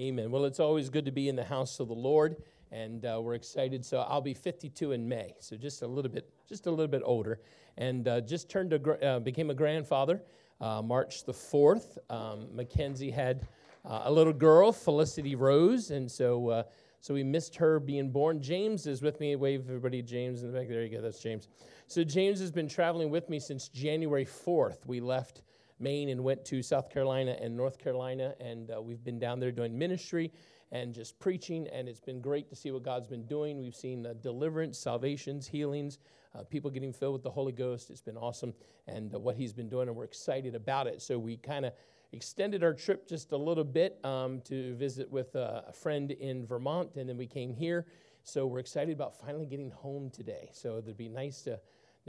Amen. Well, it's always good to be in the house of the Lord, and uh, we're excited. So I'll be 52 in May, so just a little bit, just a little bit older, and uh, just turned to uh, became a grandfather uh, March the 4th. Um, Mackenzie had uh, a little girl, Felicity Rose, and so uh, so we missed her being born. James is with me. Wave everybody, James in the back. There you go. That's James. So James has been traveling with me since January 4th. We left Maine and went to South Carolina and North Carolina, and uh, we've been down there doing ministry and just preaching, and it's been great to see what God's been doing. We've seen uh, deliverance, salvations, healings, uh, people getting filled with the Holy Ghost. It's been awesome, and uh, what He's been doing, and we're excited about it. So we kind of extended our trip just a little bit um, to visit with uh, a friend in Vermont, and then we came here. So we're excited about finally getting home today. So it'd be nice to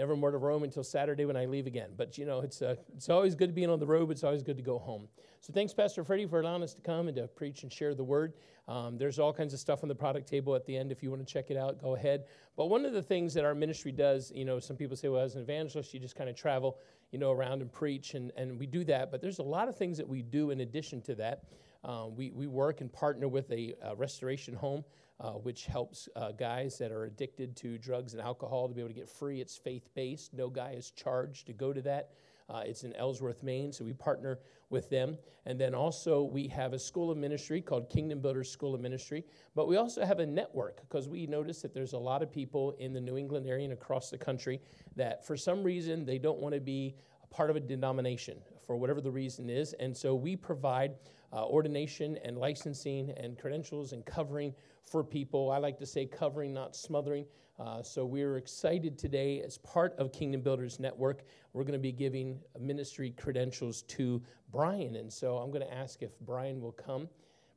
never more to Rome until Saturday when I leave again. But you know, it's, uh, it's always good being on the road, but it's always good to go home. So thanks, Pastor Freddie, for allowing us to come and to preach and share the word. Um, there's all kinds of stuff on the product table at the end. If you want to check it out, go ahead. But one of the things that our ministry does, you know, some people say, well, as an evangelist, you just kind of travel, you know, around and preach, and, and we do that. But there's a lot of things that we do in addition to that. Um, we, we work and partner with a, a restoration home uh, which helps uh, guys that are addicted to drugs and alcohol to be able to get free. It's faith based, no guy is charged to go to that. Uh, it's in Ellsworth, Maine, so we partner with them. And then also, we have a school of ministry called Kingdom Builders School of Ministry. But we also have a network because we notice that there's a lot of people in the New England area and across the country that, for some reason, they don't want to be a part of a denomination for whatever the reason is. And so we provide uh, ordination and licensing and credentials and covering for people. I like to say covering, not smothering. Uh, so we're excited today as part of Kingdom Builders Network. We're going to be giving ministry credentials to Brian. And so I'm going to ask if Brian will come.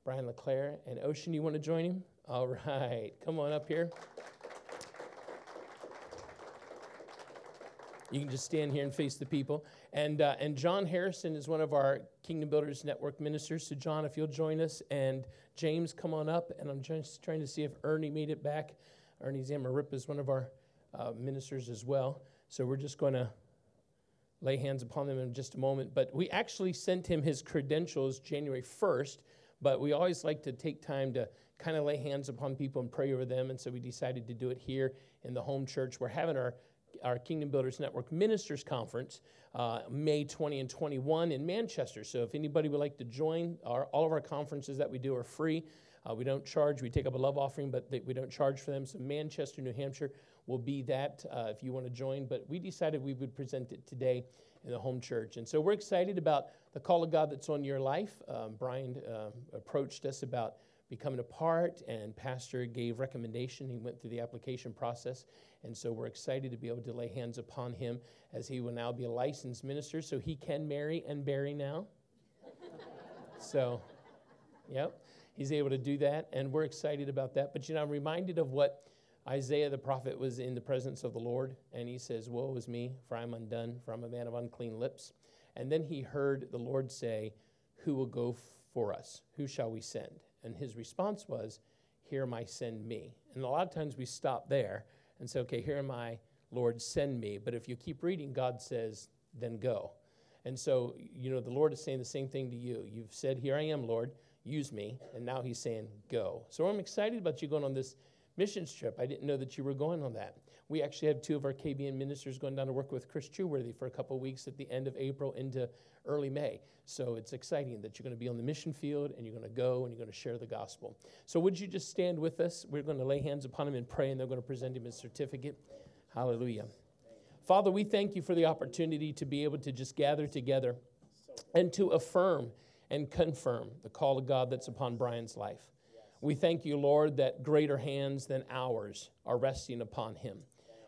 Brian LeClaire and Ocean, you want to join him? All right, come on up here. You can just stand here and face the people. And, uh, and John Harrison is one of our Kingdom Builders Network ministers. So, John, if you'll join us, and James, come on up. And I'm just trying to see if Ernie made it back. Ernie Zamarip is one of our uh, ministers as well. So, we're just going to lay hands upon them in just a moment. But we actually sent him his credentials January 1st, but we always like to take time to kind of lay hands upon people and pray over them. And so we decided to do it here in the home church. We're having our our Kingdom Builders Network Ministers Conference, uh, May 20 and 21 in Manchester. So if anybody would like to join, our, all of our conferences that we do are free. Uh, we don't charge. We take up a love offering, but they, we don't charge for them. So Manchester, New Hampshire will be that uh, if you want to join. But we decided we would present it today in the home church. And so we're excited about the call of God that's on your life. Um, Brian uh, approached us about becoming a part, and Pastor gave recommendation. He went through the application process, and so we're excited to be able to lay hands upon him as he will now be a licensed minister, so he can marry and bury now. so, yep, he's able to do that, and we're excited about that. But you know, I'm reminded of what Isaiah the prophet was in the presence of the Lord, and he says, Woe is me, for I'm undone, for I'm a man of unclean lips. And then he heard the Lord say, Who will go for us? Who shall we send? And his response was, Here am I, send me. And a lot of times we stop there and say, Okay, here am I, Lord, send me. But if you keep reading, God says, Then go. And so, you know, the Lord is saying the same thing to you. You've said, Here I am, Lord, use me. And now he's saying, Go. So I'm excited about you going on this missions trip. I didn't know that you were going on that. We actually have two of our KBN ministers going down to work with Chris Trueworthy for a couple weeks at the end of April into early May. So it's exciting that you're going to be on the mission field and you're going to go and you're going to share the gospel. So would you just stand with us? We're going to lay hands upon him and pray, and they're going to present him his certificate. Hallelujah. Father, we thank you for the opportunity to be able to just gather together and to affirm and confirm the call of God that's upon Brian's life. We thank you, Lord, that greater hands than ours are resting upon him.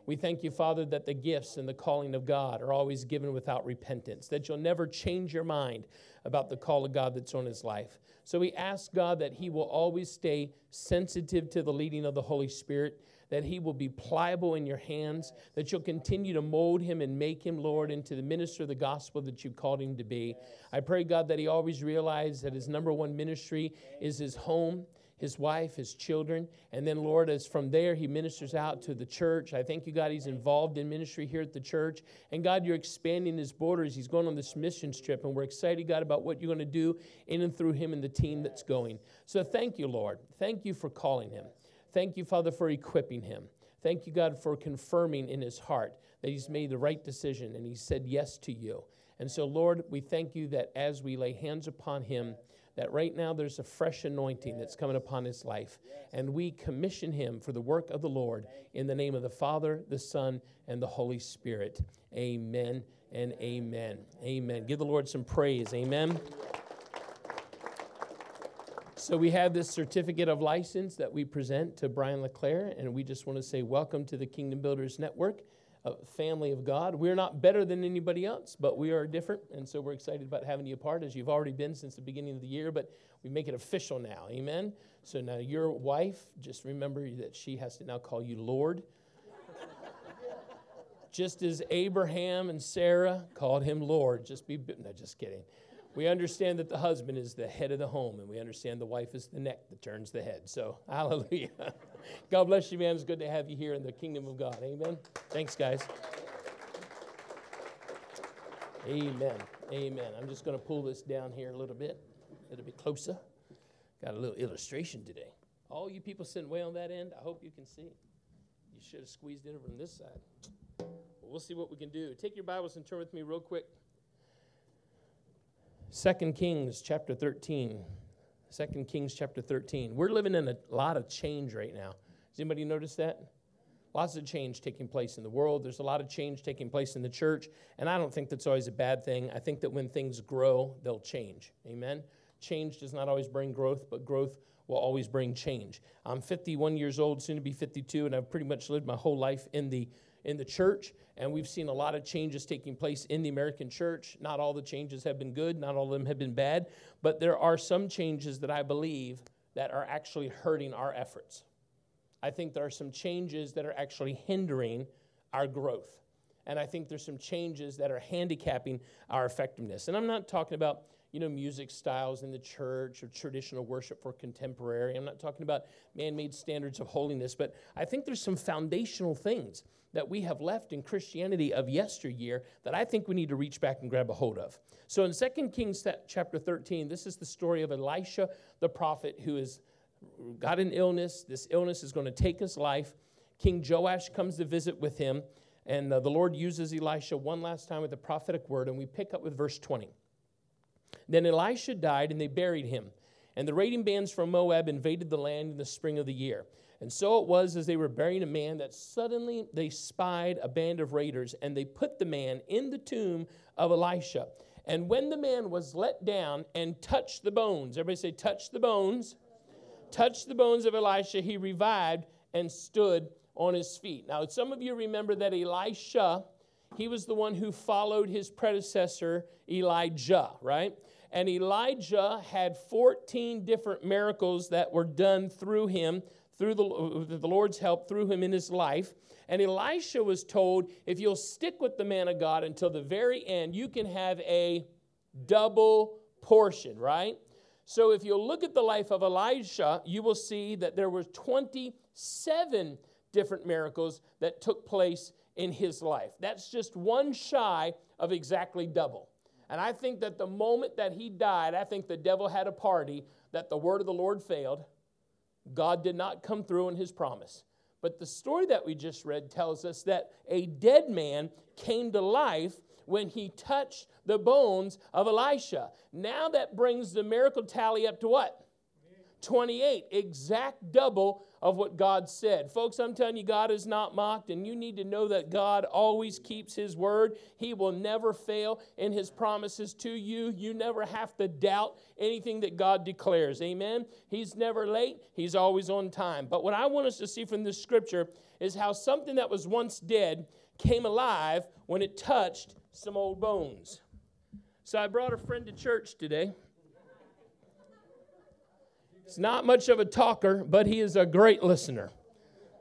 We thank you, Father, that the gifts and the calling of God are always given without repentance, that you'll never change your mind about the call of God that's on his life. So we ask God that he will always stay sensitive to the leading of the Holy Spirit, that he will be pliable in your hands, that you'll continue to mold him and make him, Lord, into the minister of the gospel that you called him to be. I pray, God, that he always realize that his number one ministry is his home his wife, his children. And then, Lord, as from there he ministers out to the church. I thank you, God, he's involved in ministry here at the church. And God, you're expanding his borders. He's going on this mission trip, and we're excited, God, about what you're going to do in and through him and the team that's going. So thank you, Lord. Thank you for calling him. Thank you, Father, for equipping him. Thank you, God, for confirming in his heart that he's made the right decision and he said yes to you. And so, Lord, we thank you that as we lay hands upon him, that right now there's a fresh anointing that's coming upon his life. And we commission him for the work of the Lord in the name of the Father, the Son, and the Holy Spirit. Amen and amen. Amen. Give the Lord some praise. Amen. So we have this certificate of license that we present to Brian LeClaire, and we just want to say welcome to the Kingdom Builders Network family of God. We're not better than anybody else, but we are different. And so we're excited about having you a part, as you've already been since the beginning of the year, but we make it official now. Amen. So now your wife, just remember that she has to now call you Lord. just as Abraham and Sarah called him Lord. Just be, no, just kidding. We understand that the husband is the head of the home, and we understand the wife is the neck that turns the head. So, hallelujah. God bless you, man. It's good to have you here in the kingdom of God. Amen. Thanks, guys. Amen. Amen. I'm just going to pull this down here a little bit, a little bit closer. Got a little illustration today. All you people sitting way on that end, I hope you can see. You should have squeezed in from this side. Well, we'll see what we can do. Take your Bibles and turn with me real quick 2 Kings chapter 13. 2 Kings chapter 13. We're living in a lot of change right now. Does anybody notice that? Lots of change taking place in the world. There's a lot of change taking place in the church. And I don't think that's always a bad thing. I think that when things grow, they'll change. Amen? Change does not always bring growth, but growth will always bring change. I'm 51 years old, soon to be 52, and I've pretty much lived my whole life in the in the church, and we've seen a lot of changes taking place in the American church. Not all the changes have been good, not all of them have been bad, but there are some changes that I believe that are actually hurting our efforts. I think there are some changes that are actually hindering our growth. And I think there's some changes that are handicapping our effectiveness. And I'm not talking about you know, music styles in the church or traditional worship for contemporary. I'm not talking about man made standards of holiness, but I think there's some foundational things that we have left in Christianity of yesteryear that I think we need to reach back and grab a hold of. So in 2 Kings chapter 13, this is the story of Elisha the prophet who has got an illness. This illness is going to take his life. King Joash comes to visit with him, and uh, the Lord uses Elisha one last time with a prophetic word, and we pick up with verse 20. Then Elisha died, and they buried him. And the raiding bands from Moab invaded the land in the spring of the year. And so it was as they were burying a man that suddenly they spied a band of raiders and they put the man in the tomb of Elisha. And when the man was let down and touched the bones, everybody say, touch the bones, touched the bones of Elisha, he revived and stood on his feet. Now, some of you remember that Elisha, he was the one who followed his predecessor, Elijah, right? And Elijah had 14 different miracles that were done through him through the, uh, the Lord's help through him in his life. And Elisha was told, if you'll stick with the man of God until the very end, you can have a double portion, right? So if you look at the life of Elisha, you will see that there were 27 different miracles that took place in his life. That's just one shy of exactly double. And I think that the moment that he died, I think the devil had a party that the word of the Lord failed God did not come through in his promise. But the story that we just read tells us that a dead man came to life when he touched the bones of Elisha. Now that brings the miracle tally up to what? 28, exact double of what God said. Folks, I'm telling you, God is not mocked, and you need to know that God always keeps His word. He will never fail in His promises to you. You never have to doubt anything that God declares. Amen? He's never late, He's always on time. But what I want us to see from this scripture is how something that was once dead came alive when it touched some old bones. So I brought a friend to church today. He's not much of a talker, but he is a great listener.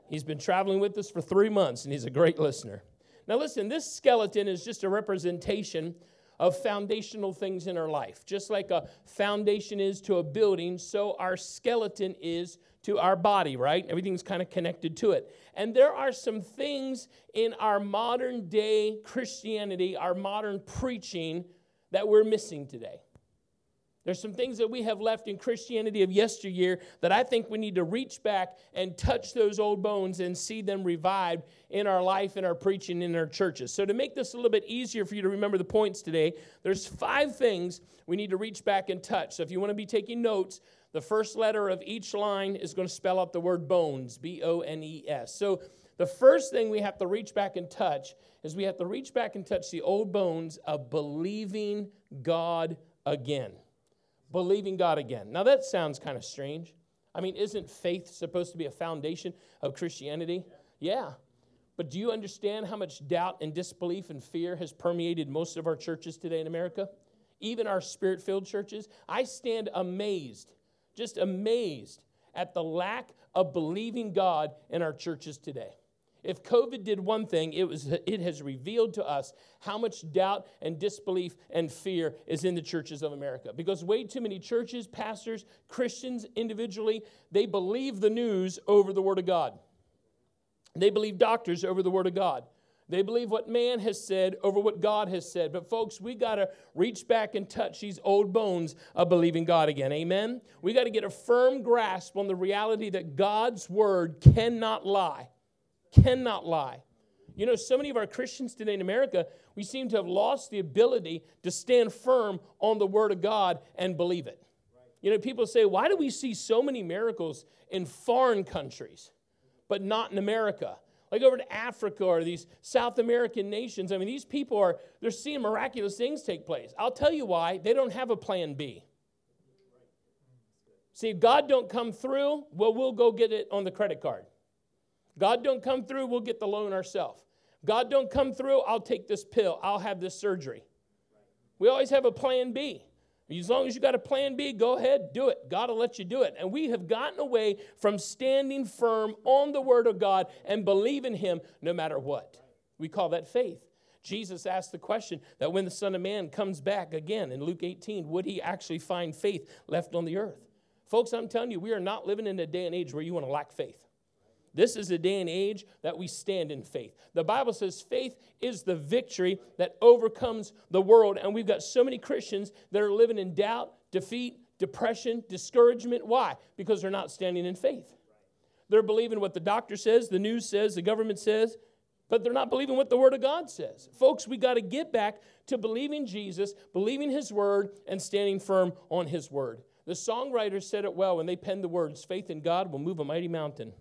He's been traveling with us for three months, and he's a great listener. Now, listen, this skeleton is just a representation of foundational things in our life. Just like a foundation is to a building, so our skeleton is to our body, right? Everything's kind of connected to it. And there are some things in our modern day Christianity, our modern preaching, that we're missing today. There's some things that we have left in Christianity of yesteryear that I think we need to reach back and touch those old bones and see them revived in our life, in our preaching, in our churches. So, to make this a little bit easier for you to remember the points today, there's five things we need to reach back and touch. So, if you want to be taking notes, the first letter of each line is going to spell out the word bones, B O N E S. So, the first thing we have to reach back and touch is we have to reach back and touch the old bones of believing God again believing God again. Now, that sounds kind of strange. I mean, isn't faith supposed to be a foundation of Christianity? Yeah. But do you understand how much doubt and disbelief and fear has permeated most of our churches today in America? Even our spirit filled churches? I stand amazed, just amazed at the lack of believing God in our churches today. If COVID did one thing, it, was, it has revealed to us how much doubt and disbelief and fear is in the churches of America. Because way too many churches, pastors, Christians individually, they believe the news over the Word of God. They believe doctors over the Word of God. They believe what man has said over what God has said. But, folks, we got to reach back and touch these old bones of believing God again. Amen? We got to get a firm grasp on the reality that God's word cannot lie cannot lie. You know, so many of our Christians today in America, we seem to have lost the ability to stand firm on the Word of God and believe it. You know, people say, why do we see so many miracles in foreign countries, but not in America? Like over to Africa or these South American nations. I mean, these people are, they're seeing miraculous things take place. I'll tell you why. They don't have a plan B. See, if God don't come through, well, we'll go get it on the credit card. God don't come through, we'll get the loan ourselves. God don't come through, I'll take this pill, I'll have this surgery. We always have a plan B. As long as you got a plan B, go ahead, do it. God will let you do it. And we have gotten away from standing firm on the Word of God and believing Him no matter what. We call that faith. Jesus asked the question that when the Son of Man comes back again in Luke 18, would he actually find faith left on the earth? Folks, I'm telling you, we are not living in a day and age where you want to lack faith. This is a day and age that we stand in faith. The Bible says faith is the victory that overcomes the world. And we've got so many Christians that are living in doubt, defeat, depression, discouragement. Why? Because they're not standing in faith. They're believing what the doctor says, the news says, the government says, but they're not believing what the Word of God says. Folks, we got to get back to believing Jesus, believing His Word, and standing firm on His Word. The songwriters said it well when they penned the words faith in God will move a mighty mountain.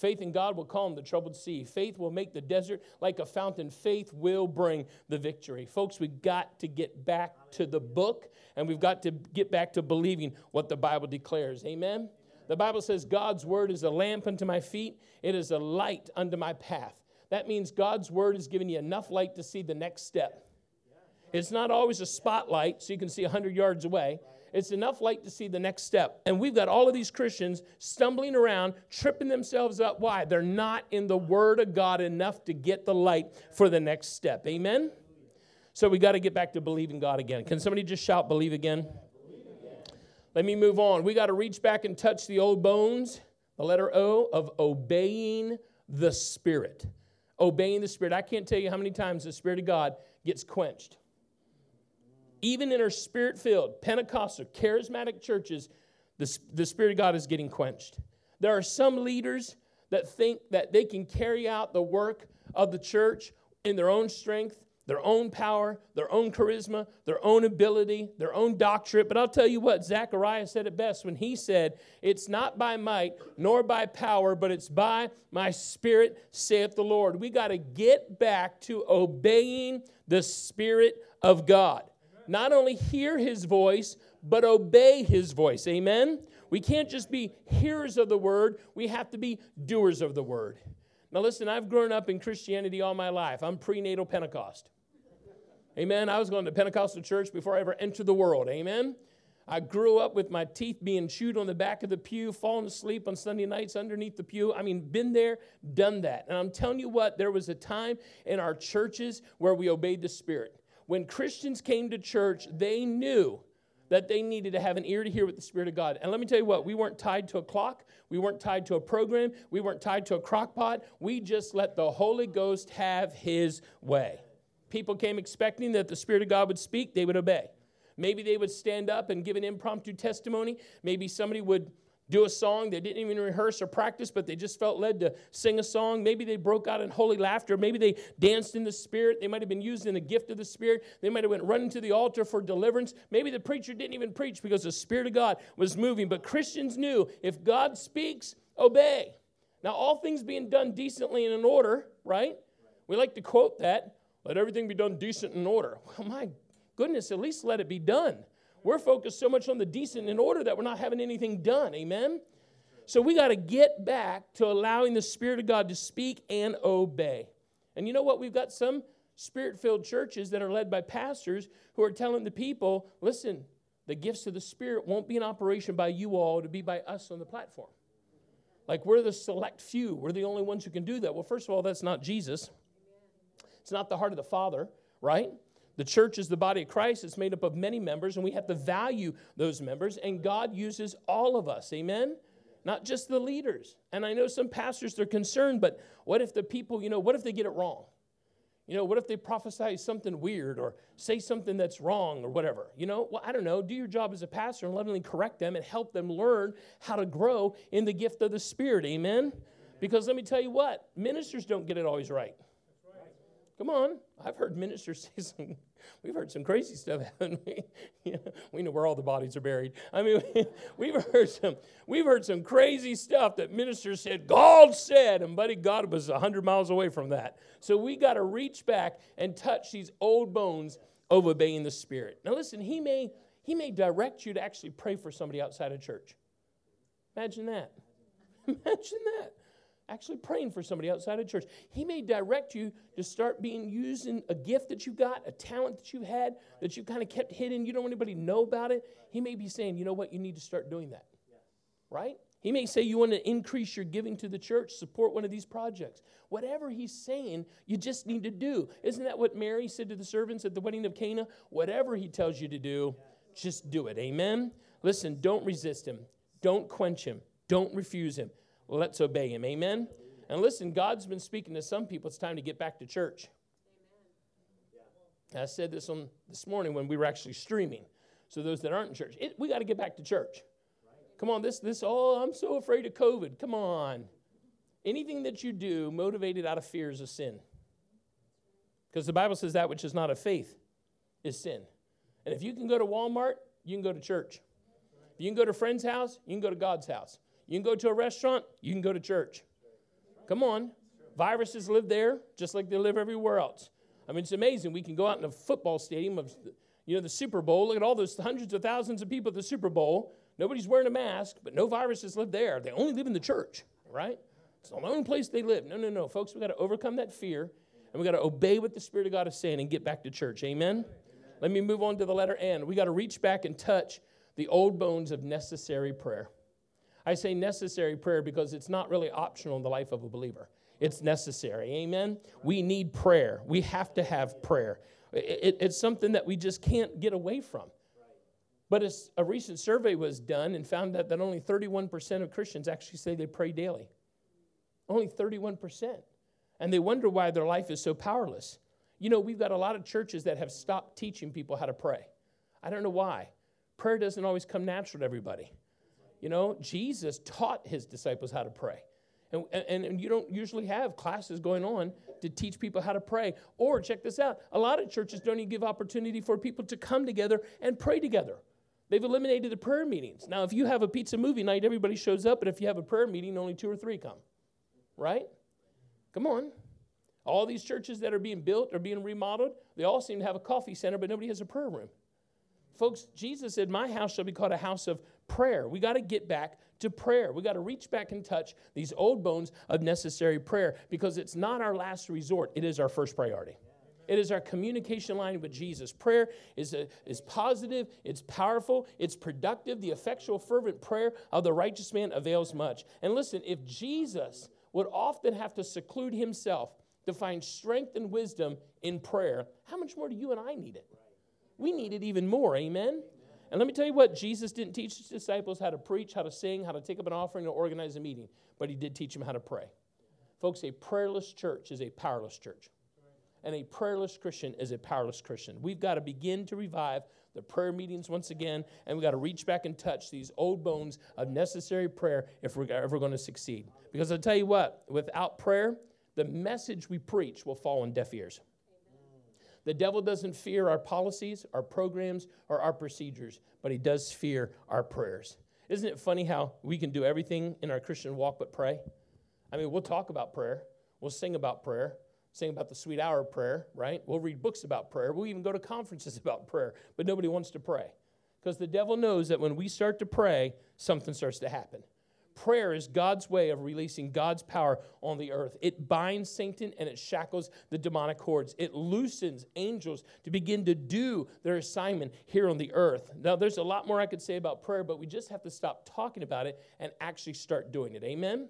Faith in God will calm the troubled sea. Faith will make the desert like a fountain. Faith will bring the victory. Folks, we've got to get back to the book and we've got to get back to believing what the Bible declares. Amen? The Bible says God's word is a lamp unto my feet, it is a light unto my path. That means God's word is giving you enough light to see the next step. It's not always a spotlight so you can see 100 yards away. It's enough light to see the next step. And we've got all of these Christians stumbling around, tripping themselves up. Why? They're not in the Word of God enough to get the light for the next step. Amen? So we got to get back to believing God again. Can somebody just shout, believe again? Let me move on. We got to reach back and touch the old bones, the letter O of obeying the Spirit. Obeying the Spirit. I can't tell you how many times the Spirit of God gets quenched even in our spirit filled, Pentecostal, charismatic churches, the, the Spirit of God is getting quenched. There are some leaders that think that they can carry out the work of the church in their own strength, their own power, their own charisma, their own ability, their own doctorate. But I'll tell you what, Zechariah said it best when he said, It's not by might nor by power, but it's by my spirit, saith the Lord. We got to get back to obeying the Spirit of God not only hear his voice, but obey his voice. Amen? We can't just be hearers of the word, we have to be doers of the word. Now, listen, I've grown up in Christianity all my life. I'm prenatal Pentecost. Amen. I was going to Pentecostal church before I ever entered the world. Amen. I grew up with my teeth being chewed on the back of the pew, falling asleep on Sunday nights underneath the pew. I mean, been there, done that. And I'm telling you what, there was a time in our churches where we obeyed the Spirit when Christians came to church, they knew that they needed to have an ear to hear what the Spirit of God. And let me tell you what, we weren't tied to a clock, we weren't tied to a program, we weren't tied to a crock pot. We just let the Holy Ghost have his way. People came expecting that the Spirit of God would speak, they would obey. Maybe they would stand up and give an impromptu testimony. Maybe somebody would do a song they didn't even rehearse or practice, but they just felt led to sing a song. Maybe they broke out in holy laughter. Maybe they danced in the Spirit. They might have been used in the gift of the Spirit. They might have went running to the altar for deliverance. Maybe the preacher didn't even preach because the Spirit of God was moving. But Christians knew if God speaks, obey. Now, all things being done decently and in order, right? We like to quote that. Let everything be done decent and in order. Well, my goodness, at least let it be done. We're focused so much on the decent in order that we're not having anything done. Amen? So we got to get back to allowing the Spirit of God to speak and obey. And you know what? We've got some spirit filled churches that are led by pastors who are telling the people listen, the gifts of the Spirit won't be in operation by you all, to be by us on the platform. Like we're the select few, we're the only ones who can do that. Well, first of all, that's not Jesus, it's not the heart of the Father, right? The church is the body of Christ. It's made up of many members, and we have to value those members. And God uses all of us. Amen? Not just the leaders. And I know some pastors they're concerned, but what if the people, you know, what if they get it wrong? You know, what if they prophesy something weird or say something that's wrong or whatever? You know, well, I don't know. Do your job as a pastor and lovingly correct them and help them learn how to grow in the gift of the Spirit. Amen? Because let me tell you what, ministers don't get it always right. Come on. I've heard ministers say some We've heard some crazy stuff, haven't we? We know where all the bodies are buried. I mean, we've heard some we've heard some crazy stuff that ministers said, God said, and buddy, God was 100 miles away from that. So we got to reach back and touch these old bones of obeying the Spirit. Now listen, he may he may direct you to actually pray for somebody outside of church. Imagine that. Imagine that actually praying for somebody outside of church. He may direct you to start being using a gift that you got, a talent that you had that you kind of kept hidden. You don't want anybody know about it. He may be saying, you know what, you need to start doing that. Right? He may say you want to increase your giving to the church, support one of these projects. Whatever he's saying, you just need to do. Isn't that what Mary said to the servants at the wedding of Cana? Whatever he tells you to do, just do it. Amen? Listen, don't resist him. Don't quench him. Don't refuse him. Let's obey him. Amen? And listen, God's been speaking to some people. It's time to get back to church. I said this on this morning when we were actually streaming. So those that aren't in church, it, we got to get back to church. Come on, this this oh, I'm so afraid of COVID. Come on. Anything that you do motivated out of fear is a sin. Because the Bible says that which is not of faith is sin. And if you can go to Walmart, you can go to church. If you can go to a friend's house, you can go to God's house. You can go to a restaurant, you can go to church. Come on. Viruses live there just like they live everywhere else. I mean, it's amazing. We can go out in a football stadium of, you know, the Super Bowl. Look at all those hundreds of thousands of people at the Super Bowl. Nobody's wearing a mask, but no viruses live there. They only live in the church, right? It's the only place they live. No, no, no. Folks, we got to overcome that fear and we got to obey what the Spirit of God is saying and get back to church. Amen? Amen? Let me move on to the letter N. We got to reach back and touch the old bones of necessary prayer. I say necessary prayer because it's not really optional in the life of a believer. It's necessary. Amen? We need prayer. We have to have prayer. It, it's something that we just can't get away from. But a recent survey was done and found that, that only 31% of Christians actually say they pray daily. Only 31%. And they wonder why their life is so powerless. You know, we've got a lot of churches that have stopped teaching people how to pray. I don't know why. Prayer doesn't always come natural to everybody. You know, Jesus taught his disciples how to pray. And, and, and, you don't usually have classes going on to teach people how to pray. Or, check this out, a lot of churches don't even give opportunity for people to come together and pray together. They've eliminated the prayer meetings. Now, if you have a pizza movie night, everybody shows up, but if you have a prayer meeting, only two or three come. Right? Come on. All these churches that are being built or being remodeled, they all seem to have a coffee center, but nobody has a prayer room. Folks, Jesus said, My house shall be called a house of prayer. We got to get back to prayer. We got to reach back and touch these old bones of necessary prayer because it's not our last resort, it is our first priority. It is our communication line with Jesus. Prayer is, a, is positive, it's powerful, it's productive. The effectual, fervent prayer of the righteous man avails much. And listen, if Jesus would often have to seclude himself to find strength and wisdom in prayer, how much more do you and I need it? We need it even more. Amen? And let me tell you what, Jesus didn't teach his disciples how to preach, how to sing, how to take up an offering, or organize a meeting, but he did teach them how to pray. Folks, a prayerless church is a powerless church. And a prayerless Christian is a powerless Christian. We've got to begin to revive the prayer meetings once again, and we've got to reach back and touch these old bones of necessary prayer if we're ever going to succeed. Because I'll tell you what, without prayer, the message we preach will fall on deaf ears. The devil doesn't fear our policies, our programs, or our procedures, but he does fear our prayers. Isn't it funny how we can do everything in our Christian walk but pray? I mean, we'll talk about prayer, we'll sing about prayer, sing about the sweet hour of prayer, right? We'll read books about prayer, we'll even go to conferences about prayer, but nobody wants to pray. Because the devil knows that when we start to pray, something starts to happen. Prayer is God's way of releasing God's power on the earth. It binds Satan and it shackles the demonic cords. It loosens angels to begin to do their assignment here on the earth. Now, there's a lot more I could say about prayer, but we just have to stop talking about it and actually start doing it. Amen?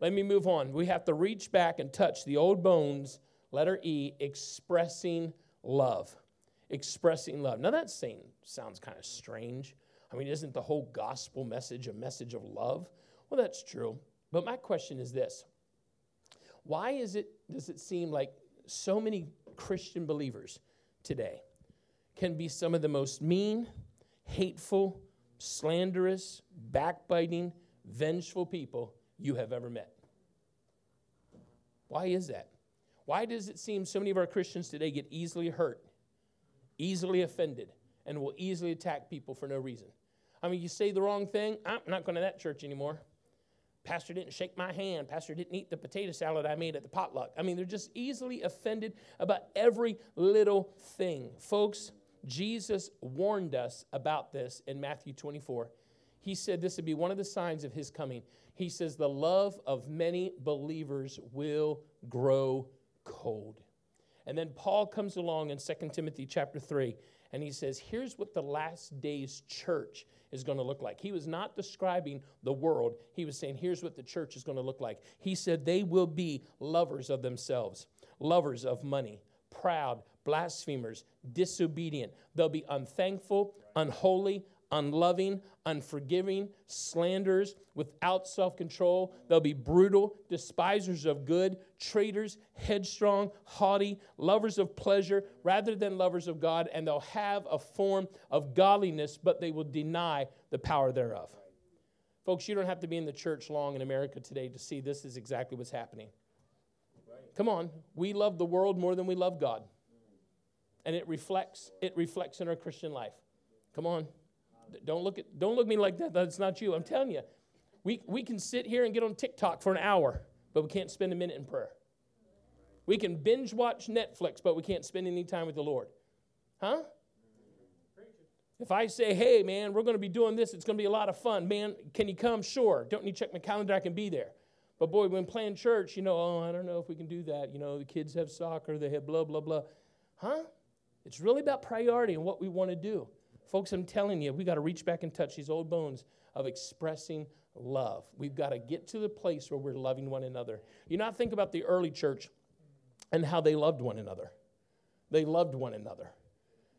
Let me move on. We have to reach back and touch the old bones, letter E, expressing love. Expressing love. Now, that saying sounds kind of strange. I mean, isn't the whole gospel message a message of love? Well, that's true. But my question is this Why is it, does it seem like so many Christian believers today can be some of the most mean, hateful, slanderous, backbiting, vengeful people you have ever met? Why is that? Why does it seem so many of our Christians today get easily hurt, easily offended, and will easily attack people for no reason? I mean, you say the wrong thing, I'm not going to that church anymore. Pastor didn't shake my hand. Pastor didn't eat the potato salad I made at the potluck. I mean, they're just easily offended about every little thing. Folks, Jesus warned us about this in Matthew 24. He said this would be one of the signs of his coming. He says, The love of many believers will grow cold. And then Paul comes along in 2 Timothy chapter 3, and he says, Here's what the last days church is going to look like. He was not describing the world, he was saying, here's what the church is going to look like. He said, they will be lovers of themselves, lovers of money, proud, blasphemers, disobedient. They'll be unthankful, unholy, unloving, unforgiving, slanders, without self control. They'll be brutal, despisers of good, traitors, headstrong, haughty, lovers of pleasure rather than lovers of God, and they'll have a form of godliness, but they will deny the power thereof. Folks, you don't have to be in the church long in America today to see this is exactly what's happening. Come on, we love the world more than we love God. And it reflects, it reflects in our Christian life. Come on. Don't look at don't look at me like that. That's not you. I'm telling you. We, we can sit here and get on TikTok for an hour, but we can't spend a minute in prayer. We can binge watch Netflix, but we can't spend any time with the Lord. Huh? If I say, hey, man, we're going to be doing this, it's going to be a lot of fun. Man, can you come? Sure. Don't need to check my calendar, I can be there. But boy, when playing church, you know, oh, I don't know if we can do that. You know, the kids have soccer, they have blah, blah, blah. Huh? It's really about priority and what we want to do. Folks, I'm telling you, we got to reach back and touch these old bones of expressing love. We've got to get to the place where we're loving one another. You know, I think about the early church and how they loved one another. They loved one another.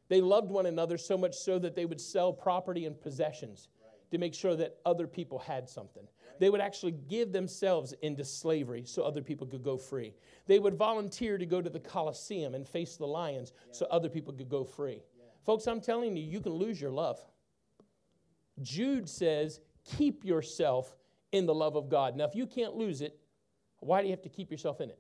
They loved one another so much so that they would sell property and possessions to make sure that other people had something. They would actually give themselves into slavery so other people could go free. They would volunteer to go to the Colosseum and face the lions so other people could go free. Folks, I'm telling you, you can lose your love. Jude says, keep yourself in the love of God. Now, if you can't lose it, why do you have to keep yourself in it?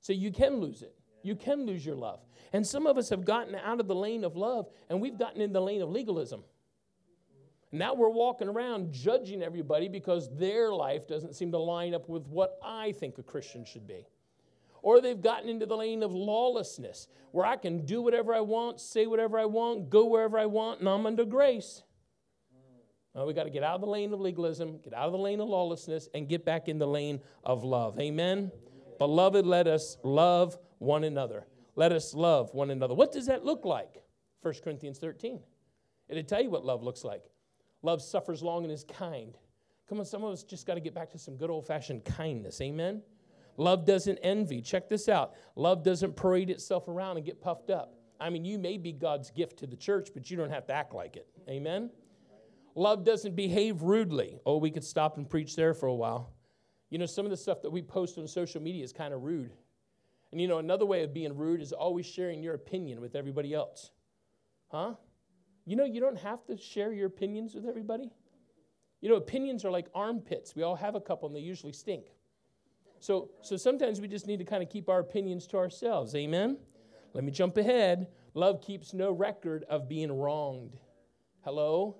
So you can lose it. You can lose your love. And some of us have gotten out of the lane of love and we've gotten in the lane of legalism. Now we're walking around judging everybody because their life doesn't seem to line up with what I think a Christian should be or they've gotten into the lane of lawlessness where I can do whatever I want, say whatever I want, go wherever I want, and I'm under grace. Well, we got to get out of the lane of legalism, get out of the lane of lawlessness, and get back in the lane of love. Amen? Beloved, let us love one another. Let us love one another. What does that look like? 1 Corinthians 13. It'll tell you what love looks like. Love suffers long and is kind. Come on, some of us just got to get back to some good old fashioned kindness. Amen? Love doesn't envy. Check this out. Love doesn't parade itself around and get puffed up. I mean, you may be God's gift to the church, but you don't have to act like it. Amen? Love doesn't behave rudely. Oh, we could stop and preach there for a while. You know, some of the stuff that we post on social media is kind of rude. And you know, another way of being rude is always sharing your opinion with everybody else. Huh? You know, you don't have to share your opinions with everybody. You know, opinions are like armpits. We all have a couple and they usually stink. So, so sometimes we just need to kind of keep our opinions to ourselves. Amen? Let me jump ahead. Love keeps no record of being wronged. Hello?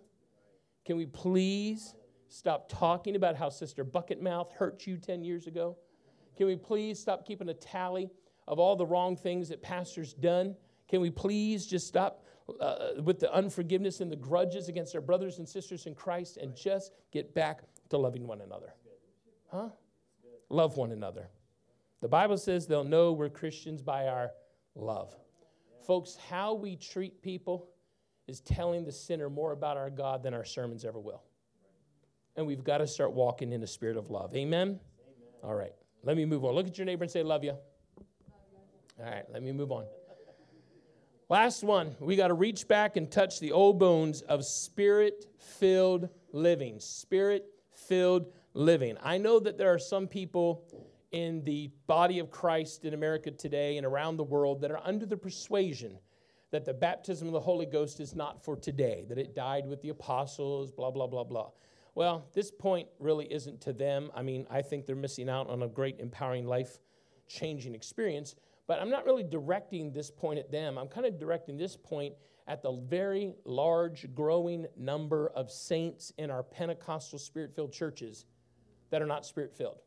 Can we please stop talking about how Sister Bucketmouth hurt you 10 years ago? Can we please stop keeping a tally of all the wrong things that pastor's done? Can we please just stop uh, with the unforgiveness and the grudges against our brothers and sisters in Christ and just get back to loving one another? Huh? Love one another. The Bible says they'll know we're Christians by our love. Folks, how we treat people is telling the sinner more about our God than our sermons ever will. And we've got to start walking in the spirit of love. Amen? Amen? All right, let me move on. Look at your neighbor and say, Love you. All right, let me move on. Last one, we got to reach back and touch the old bones of spirit filled living. Spirit filled living. I know that there are some people in the body of Christ in America today and around the world that are under the persuasion that the baptism of the Holy Ghost is not for today, that it died with the apostles, blah, blah, blah, blah. Well, this point really isn't to them. I mean, I think they're missing out on a great, empowering, life changing experience. But I'm not really directing this point at them. I'm kind of directing this point at the very large, growing number of saints in our Pentecostal spirit filled churches that are not spirit filled.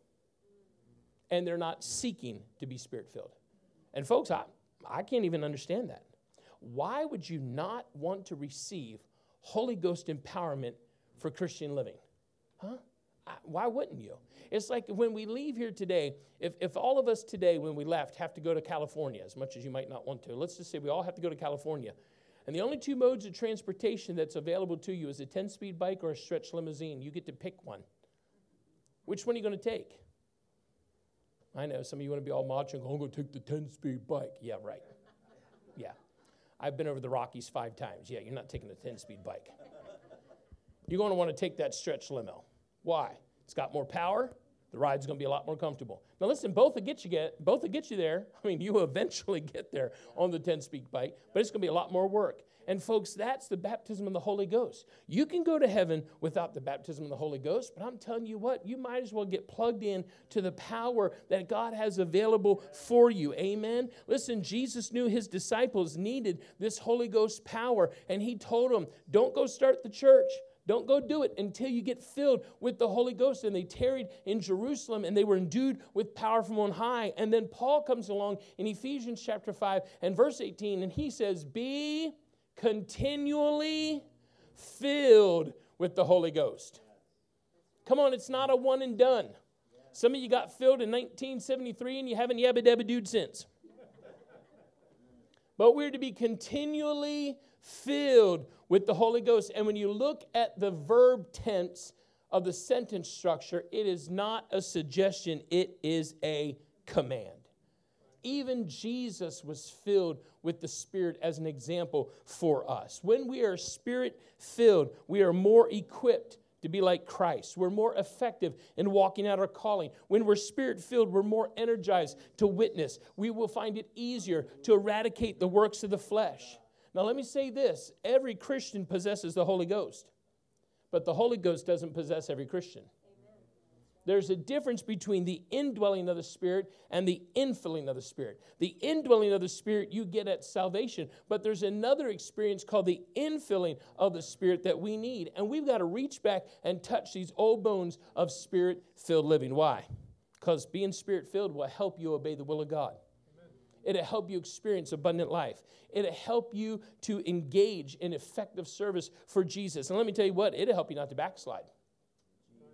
And they're not seeking to be spirit filled. And folks, I, I can't even understand that. Why would you not want to receive Holy Ghost empowerment for Christian living? Huh? Why wouldn't you? It's like when we leave here today, if, if all of us today, when we left, have to go to California, as much as you might not want to, let's just say we all have to go to California. And the only two modes of transportation that's available to you is a 10 speed bike or a stretch limousine. You get to pick one. Which one are you going to take? I know some of you want to be all macho and go, I'm going to take the 10 speed bike. Yeah, right. Yeah. I've been over the Rockies five times. Yeah, you're not taking the 10 speed bike. You're going to want to take that stretch limo. Why? It's got more power. The ride's going to be a lot more comfortable. Now, listen, both will get you get both will get you there. I mean, you will eventually get there on the 10 speed bike, but it's going to be a lot more work. And folks, that's the baptism of the Holy Ghost. You can go to heaven without the baptism of the Holy Ghost, but I'm telling you what, you might as well get plugged in to the power that God has available for you. Amen. Listen, Jesus knew his disciples needed this Holy Ghost power, and he told them, "Don't go start the church." Don't go do it until you get filled with the Holy Ghost. And they tarried in Jerusalem and they were endued with power from on high. And then Paul comes along in Ephesians chapter 5 and verse 18, and he says, Be continually filled with the Holy Ghost. Come on, it's not a one and done. Some of you got filled in 1973 and you haven't yabba dabba dude since. But we're to be continually filled with the Holy Ghost. And when you look at the verb tense of the sentence structure, it is not a suggestion, it is a command. Even Jesus was filled with the Spirit as an example for us. When we are Spirit filled, we are more equipped to be like Christ. We're more effective in walking out our calling. When we're spirit filled, we're more energized to witness. We will find it easier to eradicate the works of the flesh. Now, let me say this every Christian possesses the Holy Ghost, but the Holy Ghost doesn't possess every Christian. There's a difference between the indwelling of the Spirit and the infilling of the Spirit. The indwelling of the Spirit you get at salvation, but there's another experience called the infilling of the Spirit that we need. And we've got to reach back and touch these old bones of Spirit filled living. Why? Because being Spirit filled will help you obey the will of God. It'll help you experience abundant life. It'll help you to engage in effective service for Jesus. And let me tell you what, it'll help you not to backslide.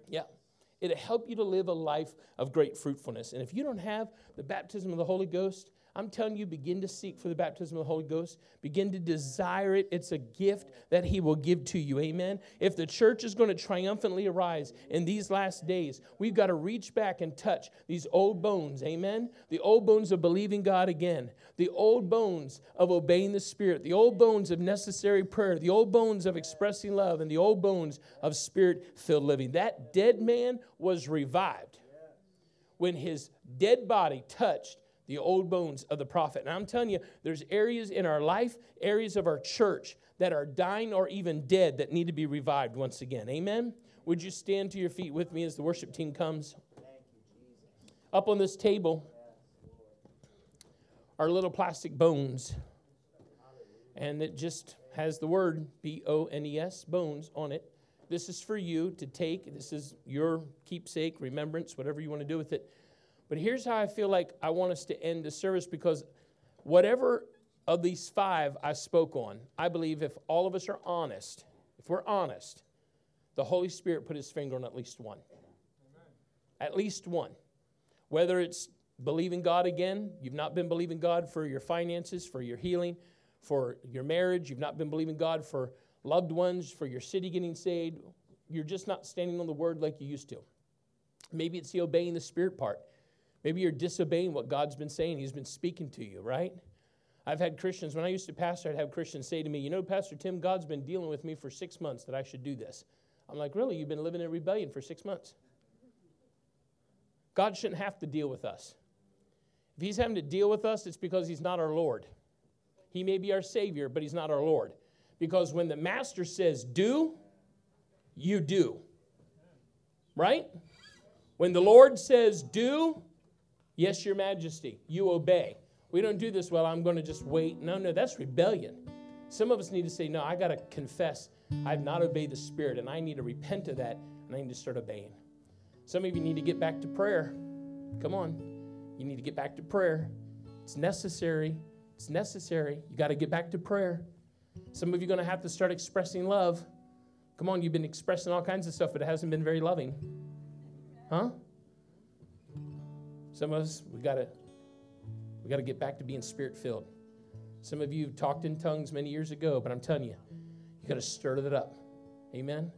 Yeah. It'll help you to live a life of great fruitfulness. And if you don't have the baptism of the Holy Ghost, I'm telling you, begin to seek for the baptism of the Holy Ghost. Begin to desire it. It's a gift that He will give to you. Amen. If the church is going to triumphantly arise in these last days, we've got to reach back and touch these old bones. Amen. The old bones of believing God again, the old bones of obeying the Spirit, the old bones of necessary prayer, the old bones of expressing love, and the old bones of spirit filled living. That dead man was revived when his dead body touched the old bones of the prophet. And I'm telling you, there's areas in our life, areas of our church that are dying or even dead that need to be revived once again. Amen? Would you stand to your feet with me as the worship team comes? Up on this table are little plastic bones. And it just has the word B O N E S, bones, on it. This is for you to take. This is your keepsake, remembrance, whatever you want to do with it. But here's how I feel like I want us to end the service because whatever of these five I spoke on, I believe if all of us are honest, if we're honest, the Holy Spirit put his finger on at least one. Amen. At least one. Whether it's believing God again, you've not been believing God for your finances, for your healing, for your marriage, you've not been believing God for loved ones, for your city getting saved, you're just not standing on the word like you used to. Maybe it's the obeying the Spirit part. Maybe you're disobeying what God's been saying. He's been speaking to you, right? I've had Christians, when I used to pastor, I'd have Christians say to me, You know, Pastor Tim, God's been dealing with me for six months that I should do this. I'm like, Really? You've been living in rebellion for six months? God shouldn't have to deal with us. If He's having to deal with us, it's because He's not our Lord. He may be our Savior, but He's not our Lord. Because when the Master says do, you do. Right? When the Lord says do, Yes, Your Majesty, you obey. We don't do this, well, I'm going to just wait. No, no, that's rebellion. Some of us need to say, no, I got to confess I've not obeyed the Spirit, and I need to repent of that, and I need to start obeying. Some of you need to get back to prayer. Come on. You need to get back to prayer. It's necessary. It's necessary. You got to get back to prayer. Some of you are going to have to start expressing love. Come on, you've been expressing all kinds of stuff, but it hasn't been very loving. Huh? Some of us, we gotta, we gotta get back to being spirit filled. Some of you talked in tongues many years ago, but I'm telling you, you gotta stir that up. Amen.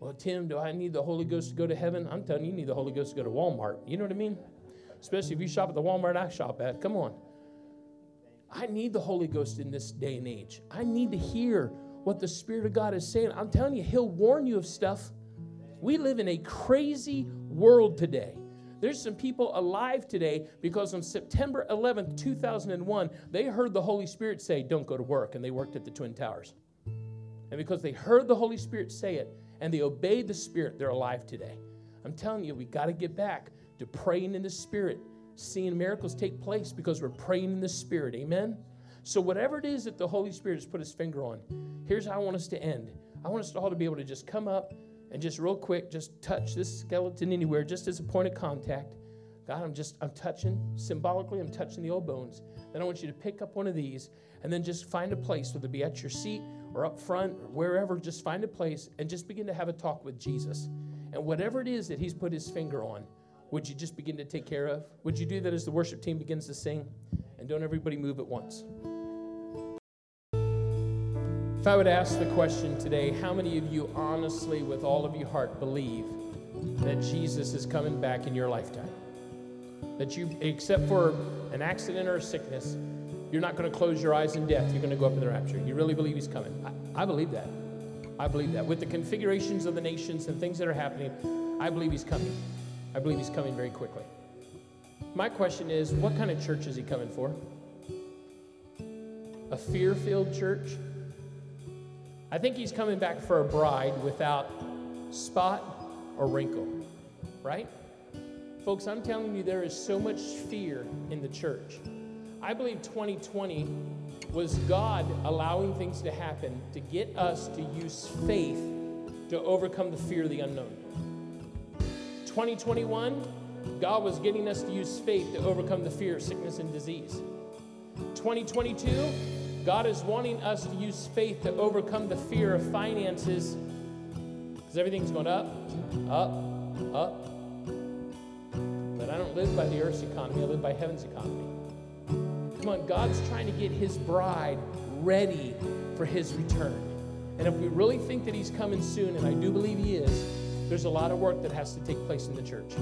Well, Tim, do I need the Holy Ghost to go to heaven? I'm telling you, you need the Holy Ghost to go to Walmart. You know what I mean? Especially if you shop at the Walmart I shop at. Come on. I need the Holy Ghost in this day and age. I need to hear what the Spirit of God is saying. I'm telling you, He'll warn you of stuff. We live in a crazy world today. There's some people alive today because on September 11th, 2001, they heard the Holy Spirit say, Don't go to work, and they worked at the Twin Towers. And because they heard the Holy Spirit say it and they obeyed the Spirit, they're alive today. I'm telling you, we got to get back to praying in the Spirit, seeing miracles take place because we're praying in the Spirit. Amen? So, whatever it is that the Holy Spirit has put his finger on, here's how I want us to end. I want us all to be able to just come up and just real quick, just touch this skeleton anywhere, just as a point of contact. God, I'm just, I'm touching, symbolically, I'm touching the old bones. Then I want you to pick up one of these and then just find a place, whether it be at your seat or up front or wherever, just find a place and just begin to have a talk with Jesus. And whatever it is that He's put His finger on, would you just begin to take care of? Would you do that as the worship team begins to sing? And don't everybody move at once. If I would ask the question today, how many of you honestly, with all of your heart, believe that Jesus is coming back in your lifetime? That you, except for an accident or a sickness, you're not going to close your eyes in death. You're going to go up in the rapture. You really believe he's coming? I, I believe that. I believe that. With the configurations of the nations and things that are happening, I believe he's coming. I believe he's coming very quickly. My question is what kind of church is he coming for? A fear filled church? I think he's coming back for a bride without spot or wrinkle, right? Folks, I'm telling you, there is so much fear in the church. I believe 2020 was God allowing things to happen to get us to use faith to overcome the fear of the unknown. 2021, God was getting us to use faith to overcome the fear of sickness and disease. 2022, God is wanting us to use faith to overcome the fear of finances because everything's going up, up, up. But I don't live by the earth's economy, I live by heaven's economy. Come on, God's trying to get his bride ready for his return. And if we really think that he's coming soon, and I do believe he is, there's a lot of work that has to take place in the church,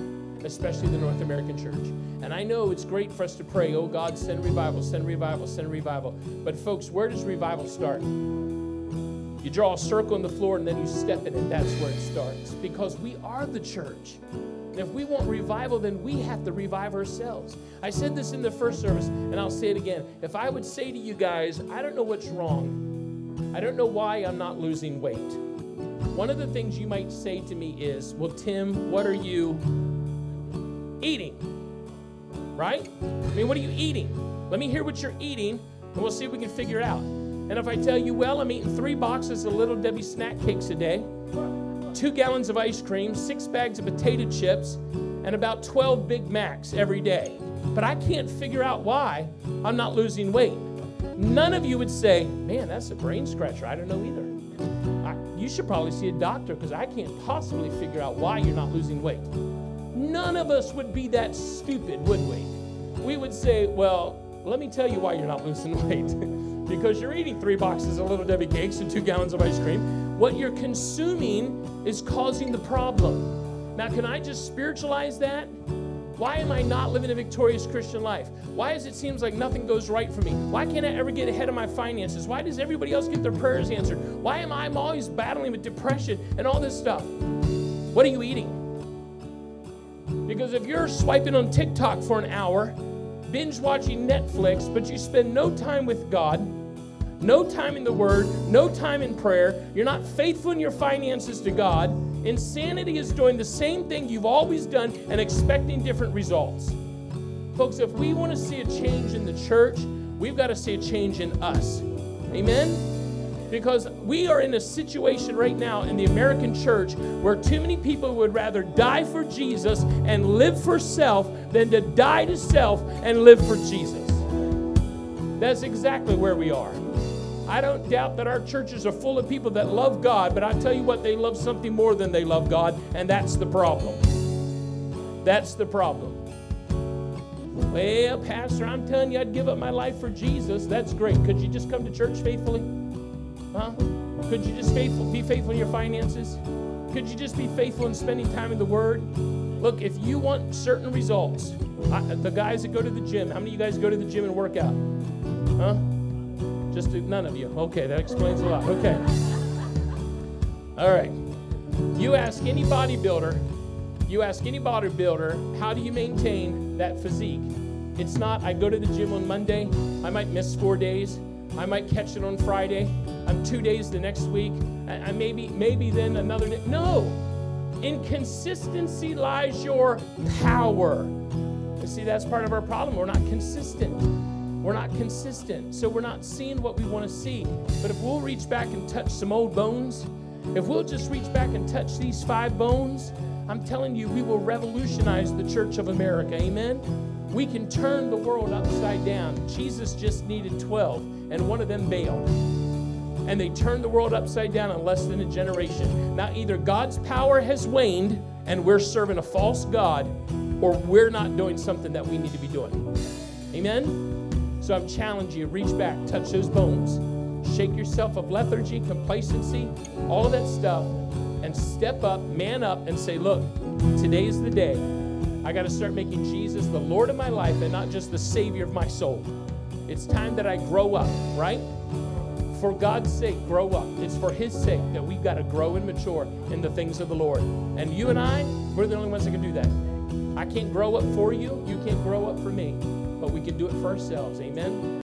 especially the North American church. And I know it's great for us to pray, oh God, send revival, send revival, send revival. But folks, where does revival start? You draw a circle on the floor and then you step in it. That's where it starts. Because we are the church. And if we want revival, then we have to revive ourselves. I said this in the first service, and I'll say it again. If I would say to you guys, I don't know what's wrong, I don't know why I'm not losing weight. One of the things you might say to me is, Well, Tim, what are you eating? Right? I mean, what are you eating? Let me hear what you're eating, and we'll see if we can figure it out. And if I tell you, well, I'm eating three boxes of Little Debbie snack cakes a day, two gallons of ice cream, six bags of potato chips, and about 12 Big Macs every day. But I can't figure out why I'm not losing weight. None of you would say, man, that's a brain scratcher. I don't know either. You should probably see a doctor because I can't possibly figure out why you're not losing weight. None of us would be that stupid, would we? We would say, well, let me tell you why you're not losing weight because you're eating three boxes of Little Debbie cakes and two gallons of ice cream. What you're consuming is causing the problem. Now, can I just spiritualize that? Why am I not living a victorious Christian life? Why does it seem like nothing goes right for me? Why can't I ever get ahead of my finances? Why does everybody else get their prayers answered? Why am I I'm always battling with depression and all this stuff? What are you eating? Because if you're swiping on TikTok for an hour, binge watching Netflix, but you spend no time with God, no time in the Word, no time in prayer, you're not faithful in your finances to God, insanity is doing the same thing you've always done and expecting different results. Folks, if we want to see a change in the church, we've got to see a change in us. Amen? Because we are in a situation right now in the American church where too many people would rather die for Jesus and live for self than to die to self and live for Jesus. That's exactly where we are. I don't doubt that our churches are full of people that love God, but I tell you what, they love something more than they love God, and that's the problem. That's the problem. Well, Pastor, I'm telling you, I'd give up my life for Jesus. That's great. Could you just come to church faithfully? Huh? Could you just faithful, be faithful in your finances? Could you just be faithful in spending time in the Word? Look, if you want certain results, I, the guys that go to the gym, how many of you guys go to the gym and work out? Huh? Just none of you. Okay, that explains a lot. Okay. All right. You ask any bodybuilder, you ask any bodybuilder, how do you maintain that physique? It's not, I go to the gym on Monday, I might miss four days, I might catch it on Friday, I'm two days the next week, I, maybe, maybe then another day. No! In consistency lies your power. You see, that's part of our problem. We're not consistent. We're not consistent, so we're not seeing what we want to see. But if we'll reach back and touch some old bones, if we'll just reach back and touch these five bones, I'm telling you, we will revolutionize the Church of America. Amen? We can turn the world upside down. Jesus just needed 12, and one of them bailed. And they turned the world upside down in less than a generation. Now, either God's power has waned and we're serving a false God, or we're not doing something that we need to be doing. Amen? So I'm challenging you reach back, touch those bones, shake yourself of lethargy, complacency, all of that stuff, and step up, man up, and say, Look, today is the day. I got to start making Jesus the Lord of my life and not just the Savior of my soul. It's time that I grow up, right? For God's sake, grow up. It's for His sake that we've got to grow and mature in the things of the Lord. And you and I, we're the only ones that can do that. I can't grow up for you, you can't grow up for me but we can do it for ourselves. Amen.